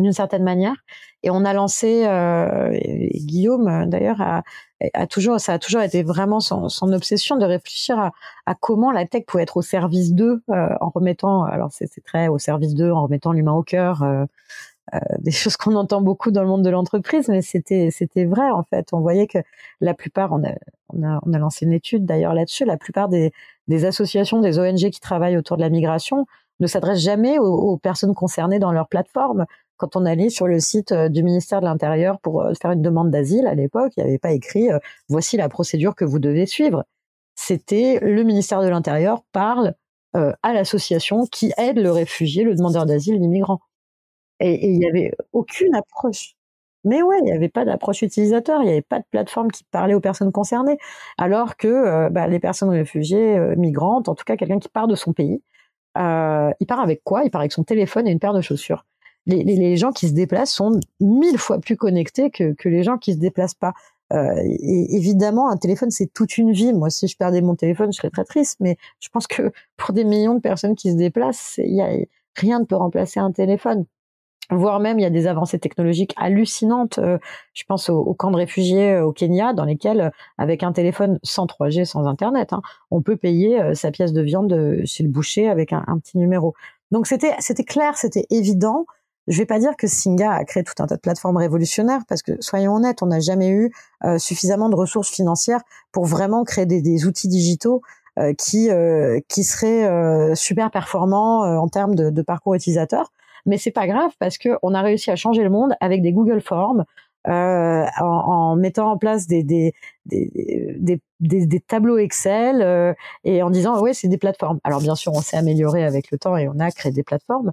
d'une certaine manière. Et on a lancé, euh, Guillaume euh, d'ailleurs a, a, toujours, ça a toujours été vraiment son, son obsession de réfléchir à, à, comment la tech pouvait être au service d'eux, euh, en remettant, alors c'est très au service d'eux, en remettant l'humain au cœur, euh, euh, des [laughs] choses qu'on entend beaucoup dans le monde de l'entreprise, mais c'était c'était vrai en fait. On voyait que la plupart, on a on a, on a lancé une étude d'ailleurs là-dessus, la plupart des, des associations, des ONG qui travaillent autour de la migration ne s'adressent jamais aux, aux personnes concernées dans leur plateforme quand on allait sur le site euh, du ministère de l'Intérieur pour euh, faire une demande d'asile à l'époque, il n'y avait pas écrit euh, voici la procédure que vous devez suivre. C'était le ministère de l'Intérieur parle à l'association qui aide le réfugié, le demandeur d'asile, l'immigrant. Et, il n'y avait aucune approche. Mais ouais, il n'y avait pas d'approche utilisateur, il n'y avait pas de plateforme qui parlait aux personnes concernées. Alors que bah, les personnes réfugiées, migrantes, en tout cas quelqu'un qui part de son pays, il part avec quoi? Il part avec son téléphone et une paire de chaussures les, gens qui se déplacent sont mille fois plus connectés que, les gens qui se déplacent pas. Euh, et évidemment, un téléphone, c'est toute une vie. Moi, si je perdais mon téléphone, je serais très triste. Mais je pense que [laughs] pour des millions de personnes qui se déplacent, y a, rien ne peut remplacer un téléphone. Voire même, il y a des avancées technologiques hallucinantes. Euh, je pense aux, camps de réfugiés euh, au Kenya, dans lesquels, euh, avec un téléphone sans 3G, sans Internet, hein, on peut payer sa pièce de viande chez le boucher avec un, petit numéro. Donc c'était clair, c'était évident. Je vais pas dire que Singa a créé tout un tas de plateformes révolutionnaires parce que soyons honnêtes, on n'a jamais eu euh, suffisamment de ressources financières pour vraiment créer des, outils digitaux euh, qui euh, qui seraient super performants en termes de, parcours utilisateur. Mais c'est pas grave parce que on a réussi à changer le monde avec des Google Forms, en, mettant en place des des, des, des, des tableaux Excel et en disant ouais c'est des plateformes. Alors bien sûr on s'est amélioré avec le temps et on a créé des plateformes,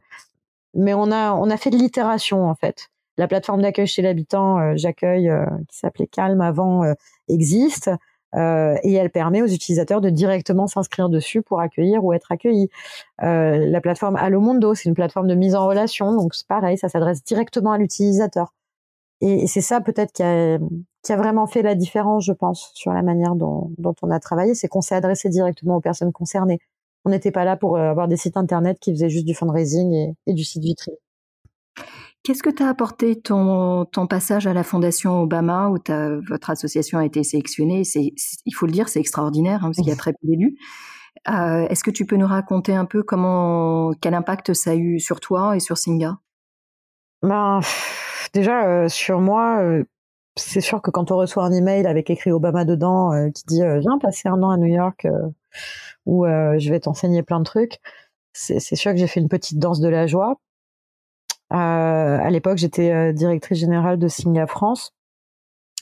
mais on a on a fait de l'itération en fait. La plateforme d'accueil chez l'habitant, euh, j'accueille, euh, qui s'appelait Calme avant, euh, existe. Euh, et elle permet aux utilisateurs de directement s'inscrire dessus pour accueillir ou être accueillis. La plateforme Allo Mundo, c'est une plateforme de mise en relation, donc c'est pareil, ça s'adresse directement à l'utilisateur. Et, c'est ça peut-être qui a, qui a vraiment fait la différence, je pense, sur la manière dont, dont on a travaillé, c'est qu'on s'est adressé directement aux personnes concernées. On n'était pas là pour euh, avoir des sites internet qui faisaient juste du fundraising et, et du site vitrine. Qu'est-ce que t'a apporté ton, ton, passage à la Fondation Obama où votre association a été sélectionnée? C'est, Il faut le dire, c'est extraordinaire hein, parce qu'il y a très peu d'élus. Euh, est-ce que tu peux nous raconter un peu comment, quel impact ça a eu sur toi et sur Singa? Ben, Déjà, euh, sur moi, euh, c'est sûr que quand on reçoit un email avec écrit Obama dedans qui dit Viens passer un an à New York où je vais t'enseigner plein de trucs, c'est sûr que j'ai fait une petite danse de la joie euh, à l'époque, j'étais euh, directrice générale de Singa France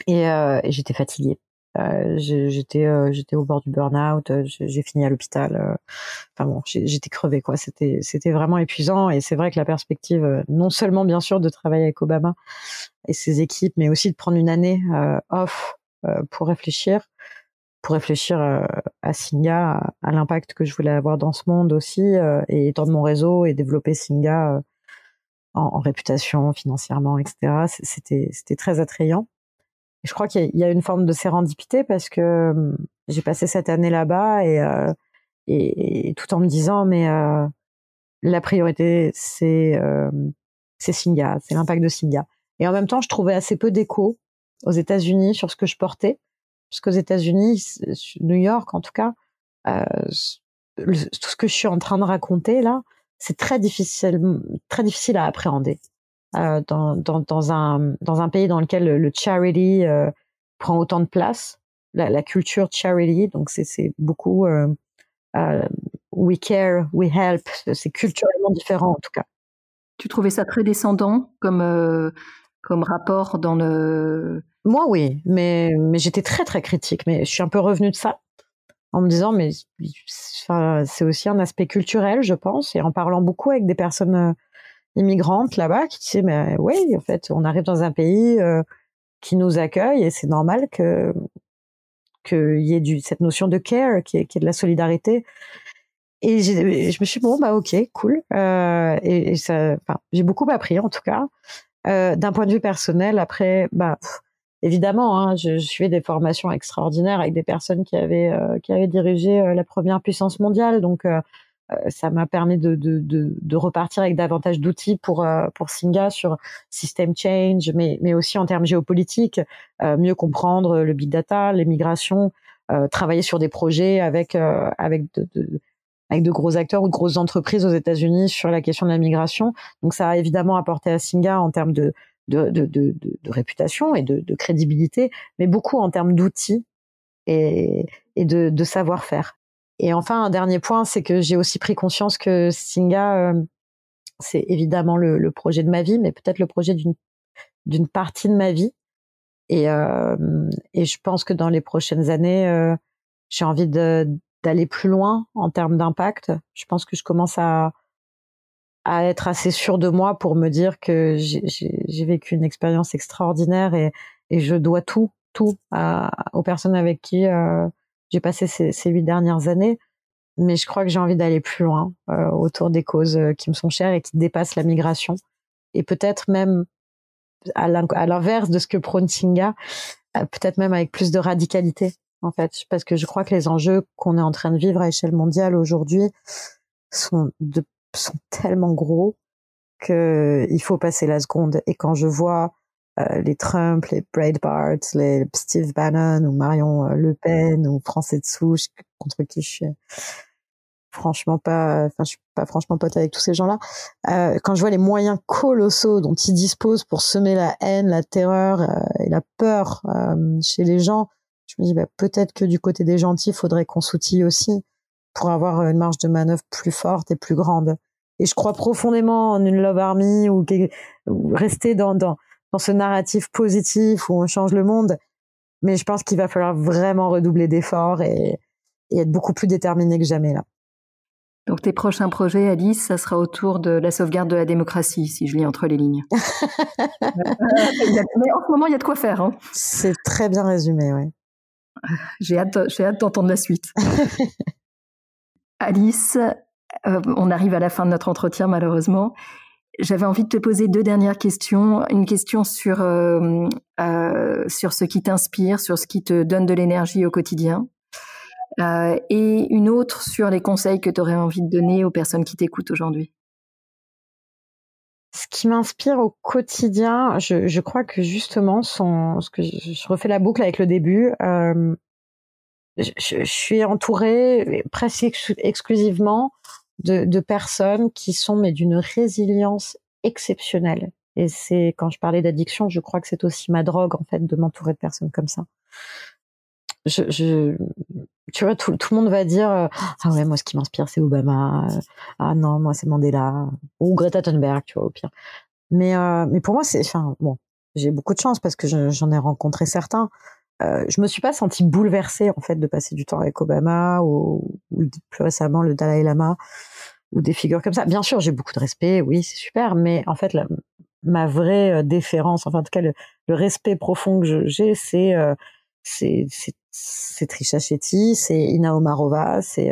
et, euh, j'étais fatiguée. Euh, j'étais au bord du burn-out, j'ai fini à l'hôpital. enfin bon, j'étais crevée quoi. C'était vraiment épuisant et c'est vrai que la perspective, non seulement bien sûr de travailler avec Obama et ses équipes, mais aussi de prendre une année off pour réfléchir, pour réfléchir à Singa, à, l'impact que je voulais avoir dans ce monde aussi et étendre mon réseau et développer Singa en, réputation, financièrement, etc. C'était c'était très attrayant. Je crois qu'il y, a une forme de sérendipité parce que j'ai passé cette année là-bas et, euh, tout en me disant mais euh, la priorité c'est euh, c'est Singa, c'est l'impact de Singa. Et en même temps, je trouvais assez peu d'écho aux États-Unis sur ce que je portais, parce qu'aux États-Unis, New York en tout cas, euh, tout ce que je suis en train de raconter là, c'est très difficile, très difficile à appréhender euh, dans, un, pays dans lequel le, charity euh, prend autant de place, la, culture charity, donc c'est beaucoup we care, we help, c'est culturellement différent en tout cas. Tu trouvais ça très descendant comme rapport dans le... Moi oui, mais, mais j'étais très très critique, mais je suis un peu revenue de ça en me disant mais c'est aussi un aspect culturel, je pense, et en parlant beaucoup avec des personnes euh, immigrantes là-bas qui disaient mais oui, en fait, on arrive dans un pays euh, qui nous accueille et c'est normal que qu'il y ait du, cette notion de care, qui est, qui est de la solidarité. Et je me suis dit, bon, bah ok, cool. Euh, et, et, ça, j'ai beaucoup appris en tout cas. Euh, D'un point de vue personnel, après, bah, évidemment, hein, je, je fais des formations extraordinaires avec des personnes qui avaient euh, qui avaient dirigé euh, la première puissance mondiale, donc euh, ça m'a permis de, de, de, de, repartir avec davantage d'outils pour pour Singa sur system change, mais mais aussi en termes géopolitiques, mieux comprendre le big data, les migrations, travailler sur des projets avec avec de, de avec de gros acteurs ou de grosses entreprises aux États-Unis sur la question de la migration. Donc ça a évidemment apporté à Singa en termes de de, réputation et de, crédibilité, mais beaucoup en termes d'outils et, de, savoir-faire. Et enfin, un dernier point, c'est que j'ai aussi pris conscience que Singa, euh, c'est évidemment le, projet de ma vie, mais peut-être le projet d'une partie de ma vie. Et, euh, et je pense que dans les prochaines années, euh, j'ai envie d'aller plus loin en termes d'impact. Je pense que je commence à, à être assez sûr de moi pour me dire que j'ai vécu une expérience extraordinaire et, et, je dois tout, tout à, aux personnes avec qui euh, j'ai passé ces, ces, huit dernières années. Mais je crois que j'ai envie d'aller plus loin euh, autour des causes euh, qui me sont chères et qui dépassent la migration. Et peut-être même à l'inverse de ce que prône Singa, euh, peut-être même avec plus de radicalité, en fait. Parce que je crois que les enjeux qu'on est en train de vivre à échelle mondiale aujourd'hui sont de sont tellement gros que il faut passer la seconde. Et quand je vois euh, les Trump, les Breitbart, les Steve Bannon ou Marion euh, Le Pen ou Français de souche contre qui je suis franchement pas, enfin je suis pas franchement pote avec tous ces gens-là. Euh, quand je vois les moyens colossaux dont ils disposent pour semer la haine, la terreur et la peur chez les gens, je me dis bah, peut-être que du côté des gentils, il faudrait qu'on s'outille aussi pour avoir une marge de manœuvre plus forte et plus grande. Et je crois profondément en une love army ou, rester dans, dans, dans ce narratif positif où on change le monde. Mais je pense qu'il va falloir vraiment redoubler d'efforts et, et être beaucoup plus déterminé que jamais là. Donc tes prochains projets, Alice, ça sera autour de la sauvegarde de la démocratie, si je lis entre les lignes. [laughs] Mais en ce moment, il y a de quoi faire. Hein. C'est très bien résumé, oui. J'ai hâte, j'ai hâte d'entendre la suite. [laughs] Alice, euh, on arrive à la fin de notre entretien malheureusement. J'avais envie de te poser deux dernières questions. Une question sur, euh, euh, sur ce qui t'inspire, sur ce qui te donne de l'énergie au quotidien. et une autre sur les conseils que tu aurais envie de donner aux personnes qui t'écoutent aujourd'hui. Ce qui m'inspire au quotidien, je, crois que justement, je, refais la boucle avec le début, je, je, suis entourée presque exclusivement de, de, personnes qui sont mais d'une résilience exceptionnelle. Et c'est quand je parlais d'addiction, je crois que c'est aussi ma drogue en fait de m'entourer de personnes comme ça. Je, je tu vois, tout, tout, le monde va dire ah ouais moi ce qui m'inspire c'est Obama, ah non moi c'est Mandela ou Greta Thunberg, tu vois au pire. Mais euh, mais pour moi c'est enfin bon j'ai beaucoup de chance parce que j'en ai rencontré certains euh, je me suis pas sentie bouleversée en fait de passer du temps avec Obama ou, plus récemment le Dalai Lama ou des figures comme ça. Bien sûr, j'ai beaucoup de respect, oui, c'est super, mais en fait, ma vraie euh, déférence, enfin en tout cas le, respect profond que j'ai, c'est euh, c'est Trisha Shetty, c'est Ina Omarova, c'est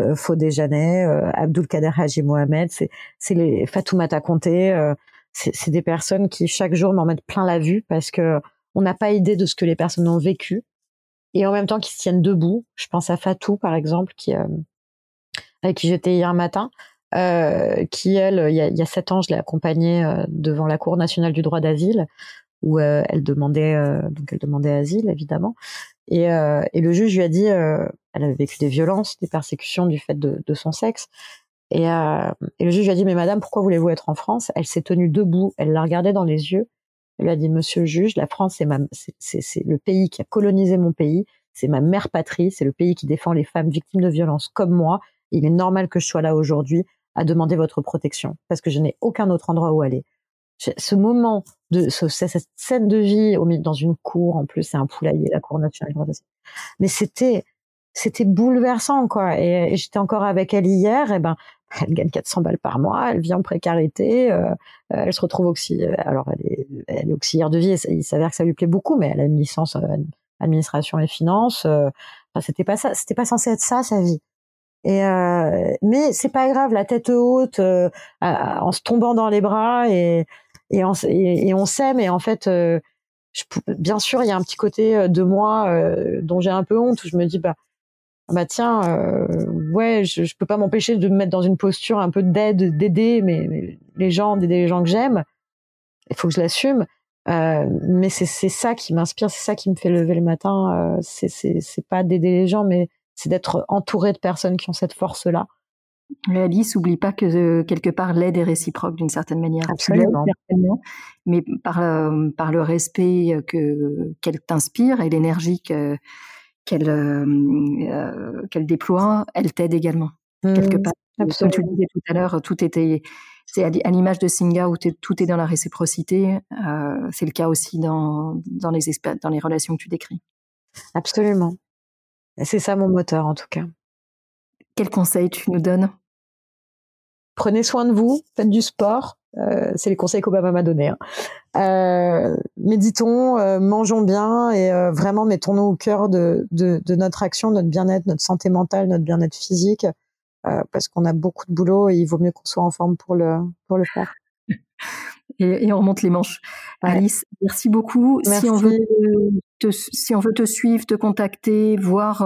euh, Fodé Janet, euh, Abdul Kader Haji Mohamed, c'est c'est les euh, c'est des personnes qui chaque jour m'en mettent plein la vue parce que on n'a pas idée de ce que les personnes ont vécu. Et en même temps qui se tiennent debout. Je pense à Fatou par exemple, qui euh, avec qui j'étais hier matin, euh, qui elle, il y a, sept ans, je l'ai accompagnée euh, devant la Cour nationale du droit d'asile où elle demandait donc elle demandait asile évidemment. Et, le juge lui a dit elle avait vécu des violences, des persécutions du fait de, son sexe. Et, le juge lui a dit mais madame pourquoi voulez-vous être en France? Elle s'est tenue debout, elle la regardait dans les yeux elle a dit, Monsieur le juge, la France, c'est, ma, c'est, c'est le pays qui a colonisé mon pays, c'est ma mère patrie, c'est le pays qui défend les femmes victimes de violences comme moi. Il est normal que je sois là aujourd'hui à demander votre protection parce que je n'ai aucun autre endroit où aller. Ce moment de ce, cette scène de vie au dans une cour, en plus c'est un poulailler, la cour nationale. Mais c'était c'était bouleversant quoi. Et, j'étais encore avec elle hier. Et ben [laughs] elle gagne 400 balles par mois, elle vit en précarité, euh, elle se retrouve auxiliaire. Alors elle est, elle est auxiliaire de vie, il s'avère que ça lui plaît beaucoup, mais elle a une licence euh, administration et finance. Euh, enfin, c'était pas ça, c'était pas censé être ça sa vie. Et euh, mais c'est pas grave, la tête haute, euh, en se tombant dans les bras et et, on s'aime. Et en fait, je, bien sûr, il y a un petit côté de moi dont j'ai un peu honte où je me dis bah bah tiens, euh, ouais, je, je peux pas m'empêcher de me mettre dans une posture un peu d'aide, d'aider mais, les gens, d'aider les gens que j'aime. Il faut que je l'assume. Euh, mais c'est ça qui m'inspire, c'est ça qui me fait lever le matin. Euh, c'est pas d'aider les gens, mais c'est d'être entouré de personnes qui ont cette force-là. Mais Alice, oublie pas que euh, quelque part l'aide est réciproque d'une certaine manière. Absolument. mais par, euh, par le respect que qu'elle t'inspire et l'énergie que qu'elle euh, euh, qu'elle déploie, elle t'aide également quelque mmh, part. Comme tu disais tout à l'heure, tout était c'est à l'image de Singa où tout est dans la réciprocité. Euh, c'est le cas aussi dans dans les dans les relations que tu décris. Absolument. C'est ça mon moteur en tout cas. Quel conseil tu nous donnes? Prenez soin de vous, faites du sport, euh, c'est les conseils qu'Obama m'a donnés. Hein. Euh, méditons, euh, mangeons bien et vraiment mettons-nous au cœur de, de, de, notre action, notre bien-être, notre santé mentale, notre bien-être physique, parce qu'on a beaucoup de boulot et il vaut mieux qu'on soit en forme pour le pour le faire. [laughs] Et, et on remonte les manches. Alice, merci beaucoup. Merci. Si on veut te, si on veut te suivre, te contacter, voir,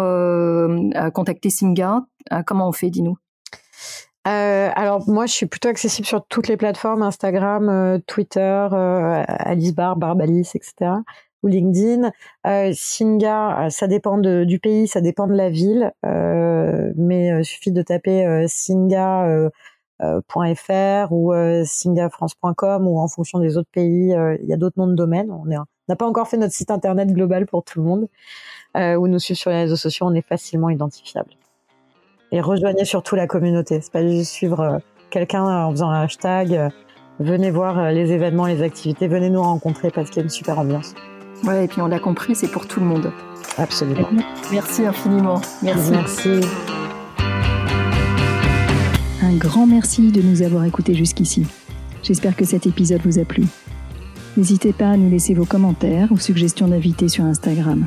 contacter Singa, comment on fait Dis-nous? Euh, alors moi, je suis plutôt accessible sur toutes les plateformes Instagram, euh, Twitter, euh, Alice Bar, Barbalis, etc. ou LinkedIn. Euh, Singa, ça dépend du pays, ça dépend de la ville, mais suffit de taper singa.fr ou singafrance.com ou en fonction des autres pays, il y a d'autres noms de domaine. On n'a pas encore fait notre site internet global pour tout le monde, ou nous suivre sur les réseaux sociaux, on est facilement identifiable et rejoignez surtout la communauté. C'est pas juste suivre euh, quelqu'un en faisant un hashtag. Euh, venez voir euh, les événements, les activités, venez nous rencontrer parce qu'il y a une super ambiance. Ouais, et puis on l'a compris, c'est pour tout le monde. Absolument. Merci infiniment. Merci. Merci. Un grand merci de nous avoir écoutés jusqu'ici. J'espère que cet épisode vous a plu. N'hésitez pas à nous laisser vos commentaires ou suggestions d'invités sur Instagram.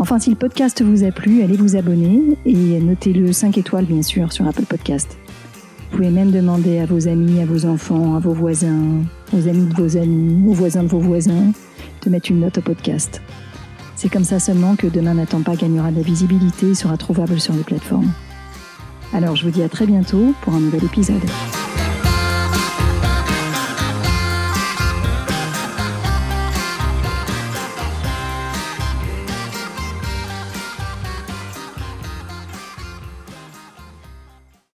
Enfin, si le podcast vous a plu, allez vous abonner et notez-le 5 étoiles, bien sûr, sur Apple Podcast. Vous pouvez même demander à vos amis, à vos enfants, à vos voisins, aux amis de vos amis, aux voisins de vos voisins, de mettre une note au podcast. C'est comme ça seulement que Demain n'attend pas gagnera de la visibilité et sera trouvable sur les plateformes. Alors je vous dis à très bientôt pour un nouvel épisode.